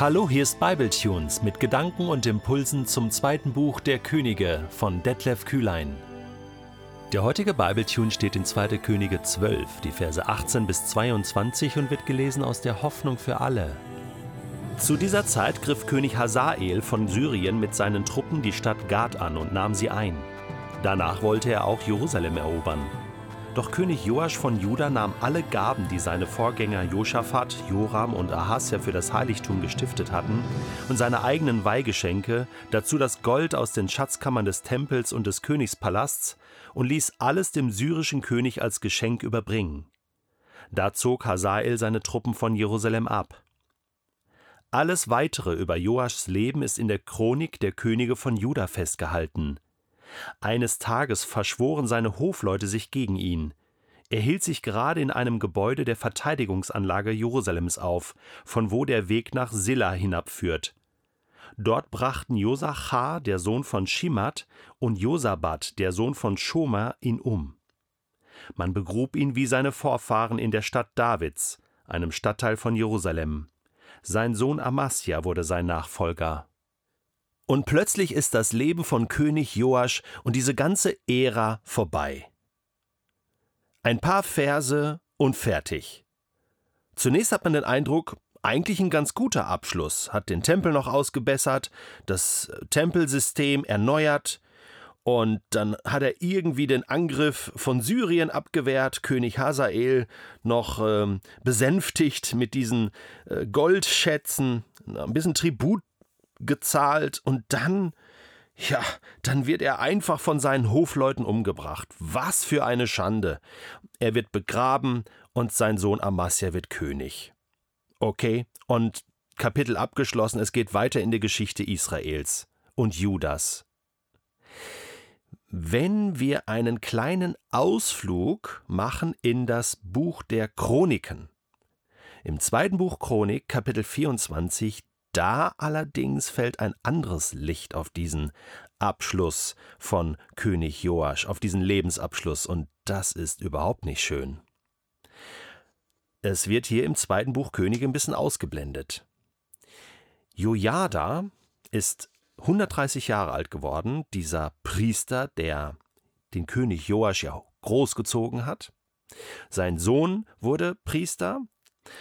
Hallo, hier ist Bibletunes mit Gedanken und Impulsen zum zweiten Buch der Könige von Detlef Kühlein. Der heutige Bibletune steht in 2. Könige 12, die Verse 18 bis 22 und wird gelesen aus der Hoffnung für alle. Zu dieser Zeit griff König Hazael von Syrien mit seinen Truppen die Stadt Gad an und nahm sie ein. Danach wollte er auch Jerusalem erobern. Doch König Joasch von Juda nahm alle Gaben, die seine Vorgänger Josaphat, Joram und Ahasja für das Heiligtum gestiftet hatten, und seine eigenen Weihgeschenke, dazu das Gold aus den Schatzkammern des Tempels und des Königspalasts, und ließ alles dem syrischen König als Geschenk überbringen. Da zog Hazael seine Truppen von Jerusalem ab. Alles weitere über Joaschs Leben ist in der Chronik der Könige von Juda festgehalten. Eines Tages verschworen seine Hofleute sich gegen ihn. Er hielt sich gerade in einem Gebäude der Verteidigungsanlage Jerusalems auf, von wo der Weg nach Silla hinabführt. Dort brachten Josachar, der Sohn von Schimat, und Josabat, der Sohn von Schomer, ihn um. Man begrub ihn wie seine Vorfahren in der Stadt Davids, einem Stadtteil von Jerusalem. Sein Sohn Amasja wurde sein Nachfolger. Und plötzlich ist das Leben von König Joasch und diese ganze Ära vorbei. Ein paar Verse und fertig. Zunächst hat man den Eindruck, eigentlich ein ganz guter Abschluss, hat den Tempel noch ausgebessert, das Tempelsystem erneuert, und dann hat er irgendwie den Angriff von Syrien abgewehrt, König Hazael noch ähm, besänftigt mit diesen äh, Goldschätzen, ein bisschen Tribut gezahlt und dann, ja, dann wird er einfach von seinen Hofleuten umgebracht. Was für eine Schande. Er wird begraben und sein Sohn Amasja wird König. Okay, und Kapitel abgeschlossen, es geht weiter in die Geschichte Israels und Judas. Wenn wir einen kleinen Ausflug machen in das Buch der Chroniken, im zweiten Buch Chronik, Kapitel 24, da allerdings fällt ein anderes Licht auf diesen Abschluss von König Joasch, auf diesen Lebensabschluss, und das ist überhaupt nicht schön. Es wird hier im zweiten Buch Könige ein bisschen ausgeblendet. Jojada ist 130 Jahre alt geworden, dieser Priester, der den König Joasch ja großgezogen hat. Sein Sohn wurde Priester,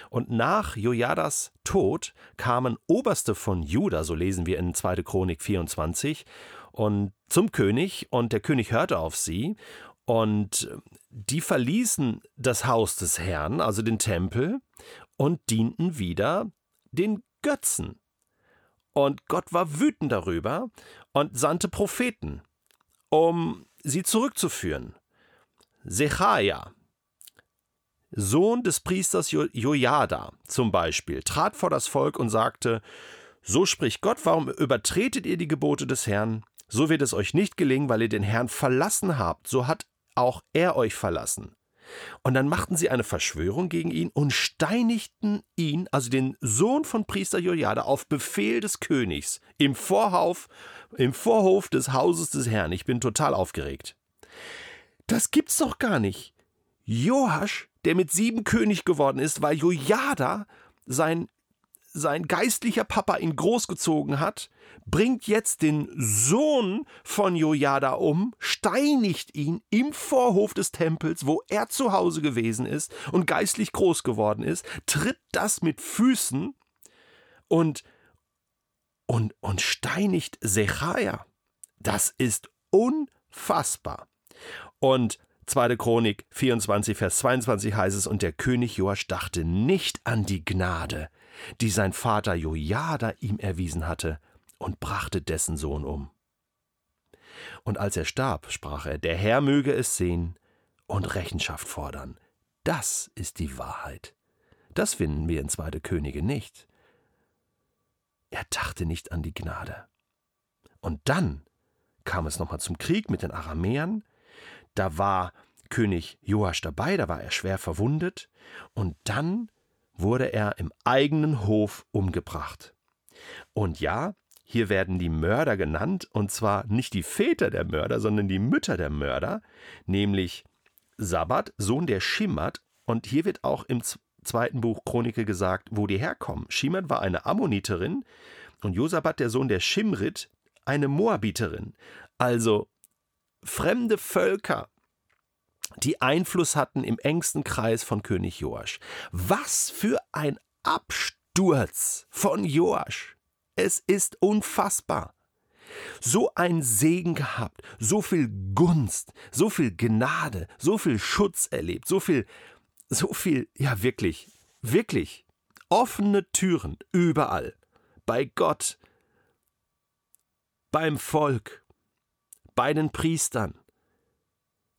und nach Jojadas Tod kamen Oberste von Juda, so lesen wir in 2. Chronik 24, und zum König, und der König hörte auf sie, und die verließen das Haus des Herrn, also den Tempel, und dienten wieder den Götzen. Und Gott war wütend darüber und sandte Propheten, um sie zurückzuführen. Sechaja, Sohn des Priesters jo Jojada zum Beispiel, trat vor das Volk und sagte, So spricht Gott, warum übertretet ihr die Gebote des Herrn? So wird es euch nicht gelingen, weil ihr den Herrn verlassen habt, so hat auch er euch verlassen. Und dann machten sie eine Verschwörung gegen ihn und steinigten ihn, also den Sohn von Priester Jojada, auf Befehl des Königs im Vorhof, im Vorhof des Hauses des Herrn. Ich bin total aufgeregt. Das gibt's doch gar nicht. Joasch der mit sieben König geworden ist, weil Jojada, sein, sein geistlicher Papa, ihn großgezogen hat, bringt jetzt den Sohn von Jojada um, steinigt ihn im Vorhof des Tempels, wo er zu Hause gewesen ist und geistlich groß geworden ist, tritt das mit Füßen und, und, und steinigt Sechaja. Das ist unfassbar. Und 2. Chronik 24, Vers 22 heißt es, und der König Joasch dachte nicht an die Gnade, die sein Vater Jojada ihm erwiesen hatte, und brachte dessen Sohn um. Und als er starb, sprach er, der Herr möge es sehen und Rechenschaft fordern. Das ist die Wahrheit. Das finden wir in 2. Könige nicht. Er dachte nicht an die Gnade. Und dann kam es nochmal zum Krieg mit den Aramäern, da war König Joasch dabei, da war er schwer verwundet, und dann wurde er im eigenen Hof umgebracht. Und ja, hier werden die Mörder genannt, und zwar nicht die Väter der Mörder, sondern die Mütter der Mörder, nämlich Sabbat, Sohn der Schimmert, und hier wird auch im zweiten Buch Chroniker gesagt, wo die herkommen. Schimat war eine Ammoniterin und Josabat, der Sohn der Schimrit, eine Moabiterin. Also fremde Völker, die Einfluss hatten im engsten Kreis von König Joasch. Was für ein Absturz von Joasch. Es ist unfassbar. So ein Segen gehabt, so viel Gunst, so viel Gnade, so viel Schutz erlebt, so viel, so viel, ja wirklich, wirklich, offene Türen überall. Bei Gott, beim Volk, bei den Priestern.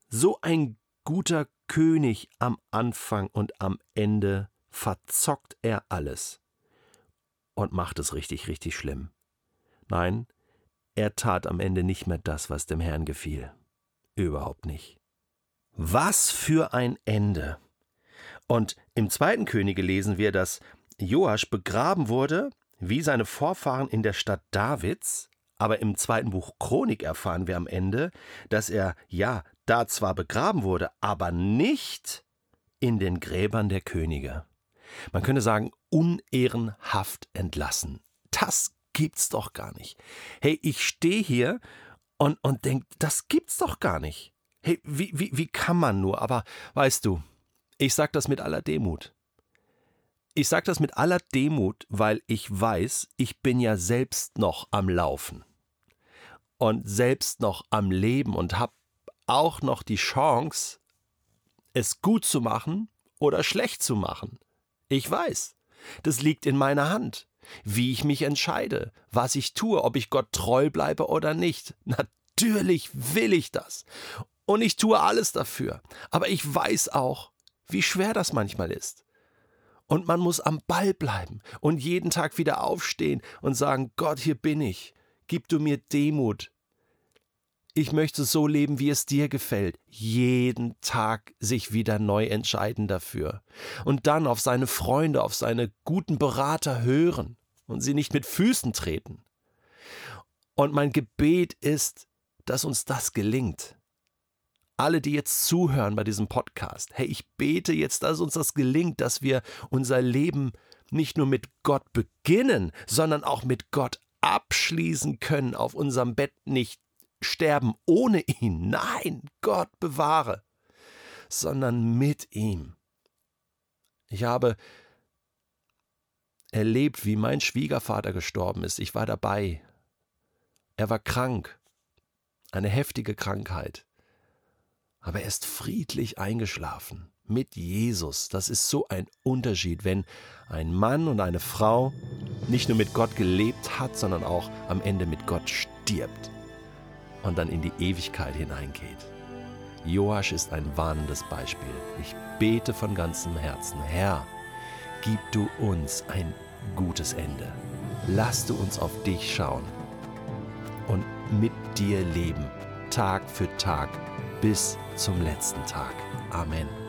So ein guter König am Anfang und am Ende verzockt er alles und macht es richtig, richtig schlimm. Nein, er tat am Ende nicht mehr das, was dem Herrn gefiel. Überhaupt nicht. Was für ein Ende. Und im zweiten Könige lesen wir, dass Joasch begraben wurde, wie seine Vorfahren in der Stadt Davids, aber im zweiten Buch Chronik erfahren wir am Ende, dass er ja da zwar begraben wurde, aber nicht in den Gräbern der Könige. Man könnte sagen, unehrenhaft entlassen. Das gibt's doch gar nicht. Hey, ich stehe hier und, und denke, das gibt's doch gar nicht. Hey, wie, wie, wie kann man nur? Aber weißt du, ich sag das mit aller Demut. Ich sag das mit aller Demut, weil ich weiß, ich bin ja selbst noch am Laufen und selbst noch am Leben und habe auch noch die Chance, es gut zu machen oder schlecht zu machen. Ich weiß, das liegt in meiner Hand, wie ich mich entscheide, was ich tue, ob ich Gott treu bleibe oder nicht. Natürlich will ich das. Und ich tue alles dafür. Aber ich weiß auch, wie schwer das manchmal ist. Und man muss am Ball bleiben und jeden Tag wieder aufstehen und sagen, Gott, hier bin ich gib du mir Demut. Ich möchte so leben, wie es dir gefällt. Jeden Tag sich wieder neu entscheiden dafür. Und dann auf seine Freunde, auf seine guten Berater hören und sie nicht mit Füßen treten. Und mein Gebet ist, dass uns das gelingt. Alle, die jetzt zuhören bei diesem Podcast, hey, ich bete jetzt, dass uns das gelingt, dass wir unser Leben nicht nur mit Gott beginnen, sondern auch mit Gott abschließen können, auf unserem Bett nicht sterben ohne ihn, nein, Gott bewahre, sondern mit ihm. Ich habe erlebt, wie mein Schwiegervater gestorben ist. Ich war dabei. Er war krank, eine heftige Krankheit. Aber er ist friedlich eingeschlafen mit Jesus. Das ist so ein Unterschied, wenn ein Mann und eine Frau nicht nur mit Gott gelebt hat, sondern auch am Ende mit Gott stirbt und dann in die Ewigkeit hineingeht. Joasch ist ein warnendes Beispiel. Ich bete von ganzem Herzen, Herr, gib du uns ein gutes Ende. Lass du uns auf dich schauen und mit dir leben, Tag für Tag bis zum letzten Tag. Amen.